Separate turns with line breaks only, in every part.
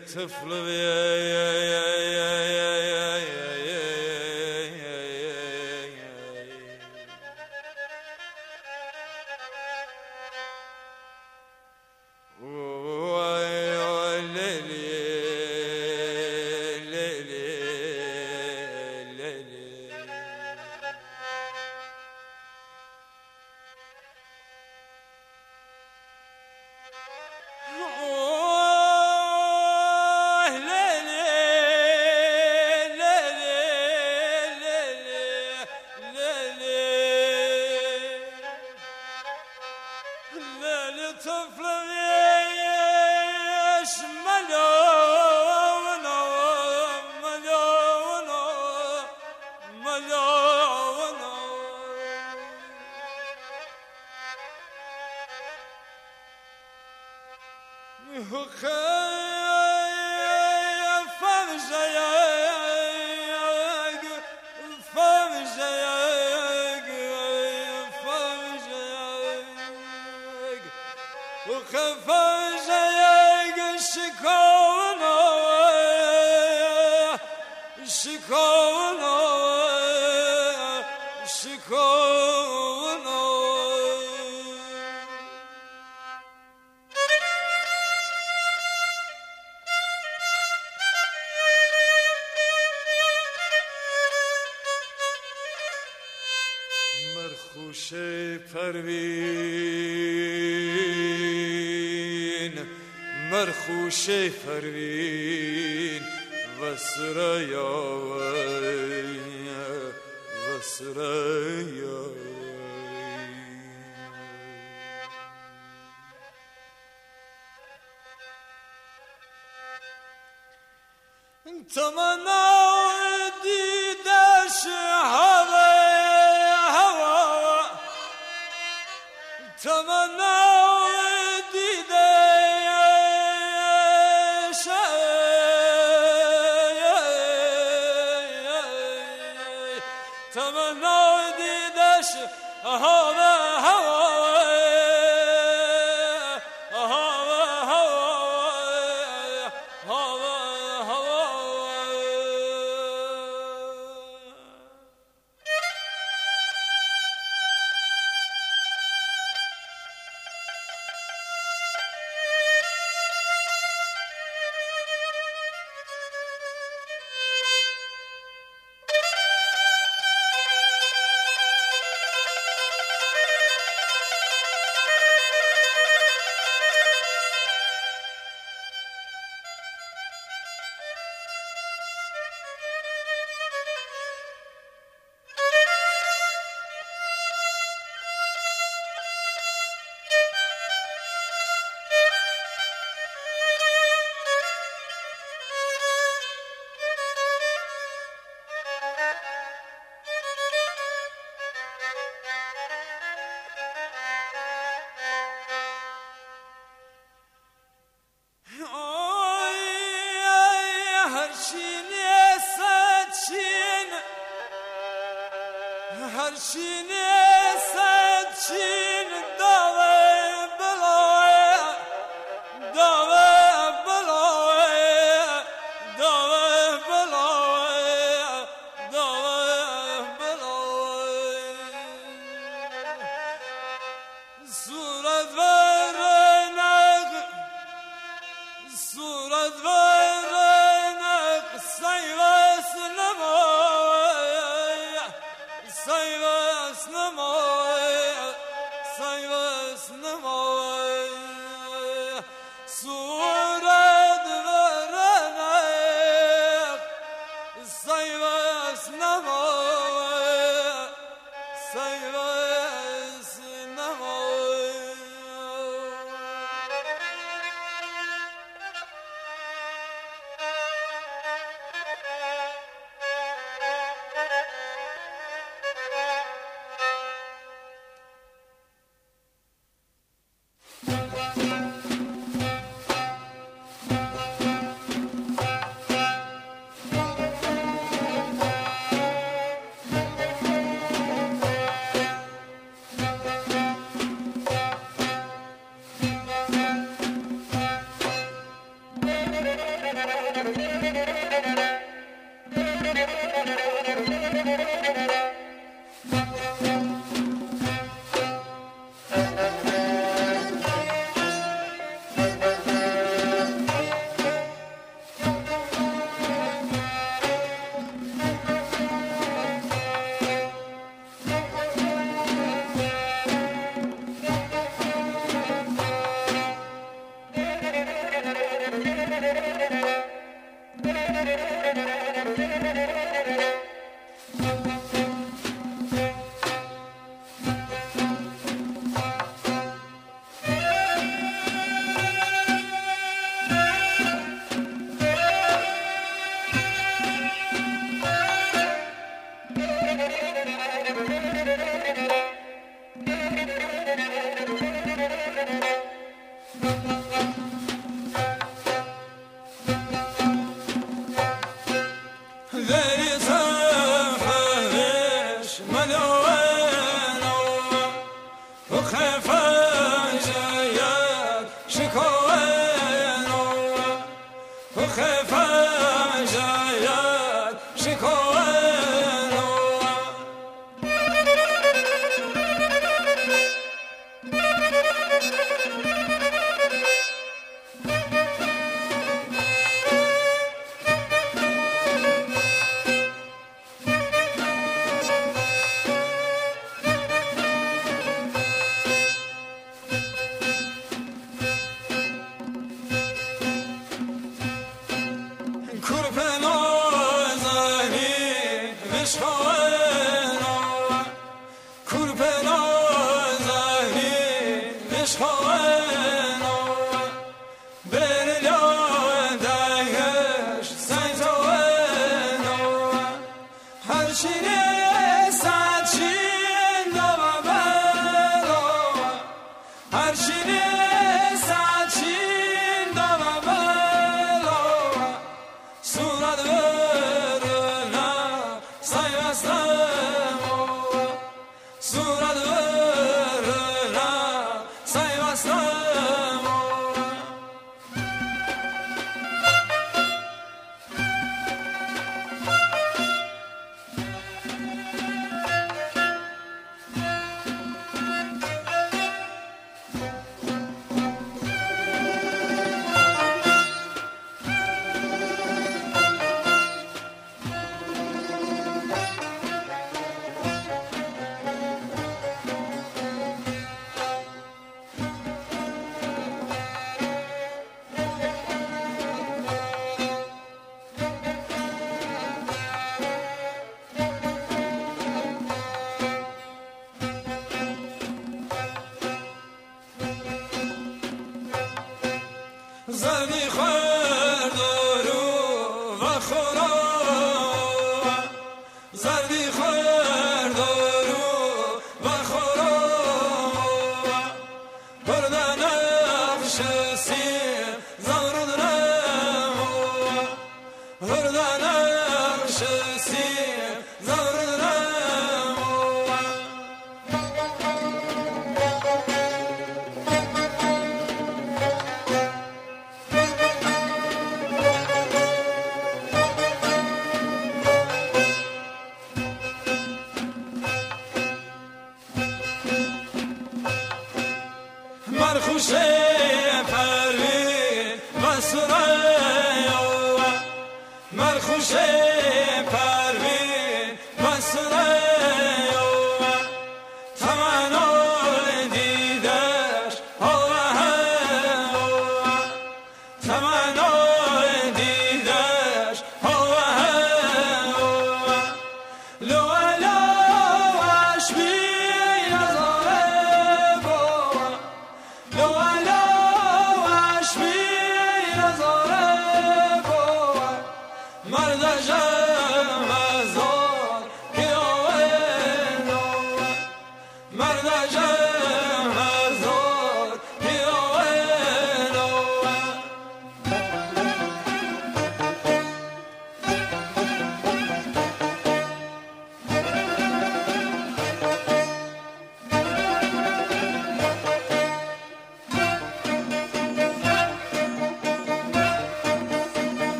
الطفل يا يا يا يا يا يا Oh. Lord. مرخوش فروین و سریا و سریا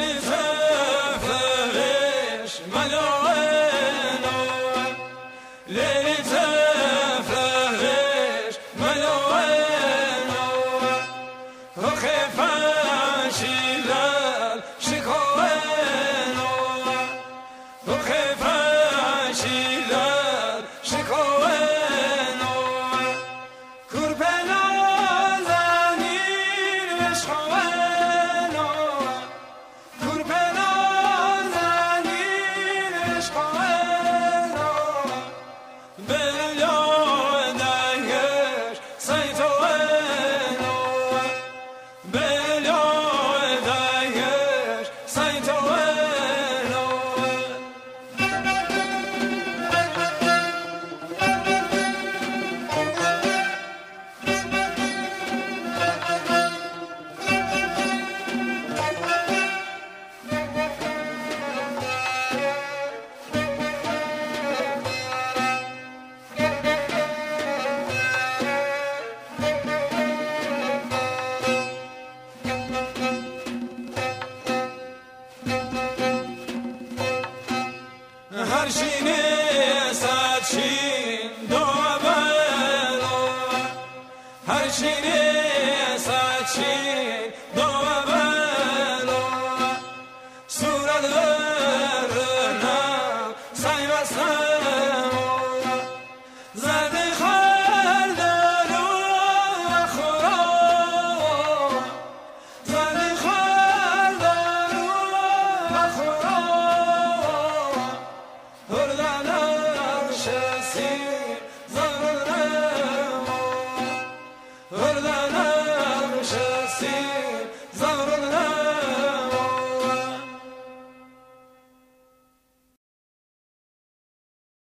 Jennifer. karşını.